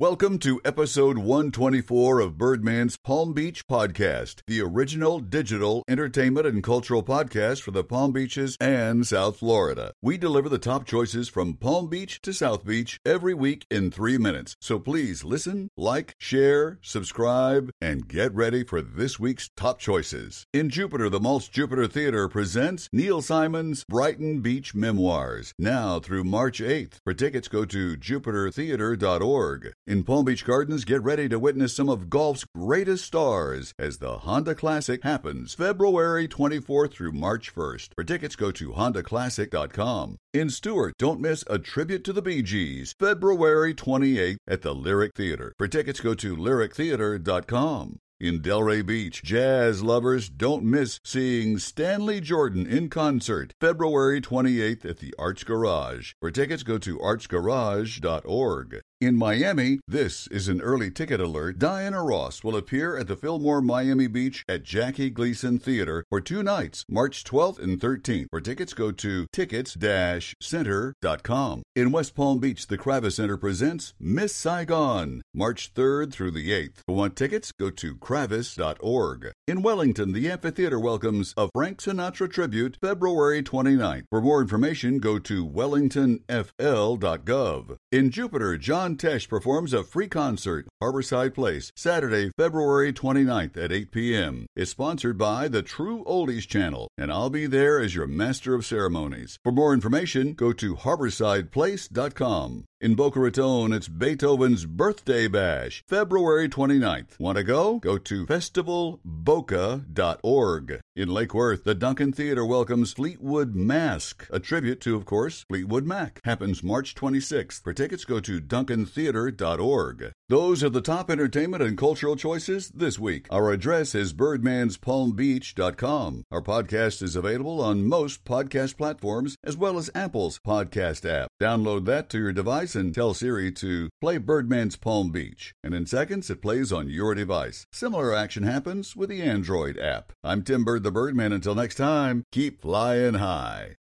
Welcome to episode 124 of Birdman's Palm Beach Podcast, the original digital entertainment and cultural podcast for the Palm Beaches and South Florida. We deliver the top choices from Palm Beach to South Beach every week in three minutes. So please listen, like, share, subscribe, and get ready for this week's top choices. In Jupiter, the Maltz Jupiter Theater presents Neil Simon's Brighton Beach Memoirs, now through March 8th. For tickets, go to jupitertheater.org. In Palm Beach Gardens, get ready to witness some of golf's greatest stars as the Honda Classic happens February 24th through March 1st. For tickets, go to hondaclassic.com. In Stuart, don't miss a tribute to the Bee Gees February 28th at the Lyric Theater. For tickets, go to lyrictheater.com. In Delray Beach, jazz lovers don't miss seeing Stanley Jordan in concert February 28th at the Arts Garage. For tickets, go to artsgarage.org. In Miami, this is an early ticket alert. Diana Ross will appear at the Fillmore Miami Beach at Jackie Gleason Theater for two nights, March 12th and 13th. For tickets, go to tickets-center.com. In West Palm Beach, the Kravis Center presents Miss Saigon, March 3rd through the 8th. For want tickets, go to kravis.org. In Wellington, the amphitheater welcomes a Frank Sinatra tribute February 29th. For more information, go to wellingtonfl.gov. In Jupiter, John Tesh performs a free concert, Harborside Place, Saturday, February 29th at 8 p.m. It's sponsored by the True Oldies Channel, and I'll be there as your master of ceremonies. For more information, go to harborsideplace.com. In Boca Raton, it's Beethoven's Birthday Bash, February 29th. Want to go? Go to festivalboca.org. In Lake Worth, the Duncan Theater welcomes Fleetwood Mask, a tribute to, of course, Fleetwood Mac. Happens March 26th. For tickets, go to duncantheater.org. Those are the top entertainment and cultural choices this week. Our address is birdmanspalmbeach.com. Our podcast is available on most podcast platforms as well as Apple's podcast app. Download that to your device and tell Siri to play Birdman's Palm Beach. And in seconds, it plays on your device. Similar action happens with the Android app. I'm Tim Bird the Birdman. Until next time, keep flying high.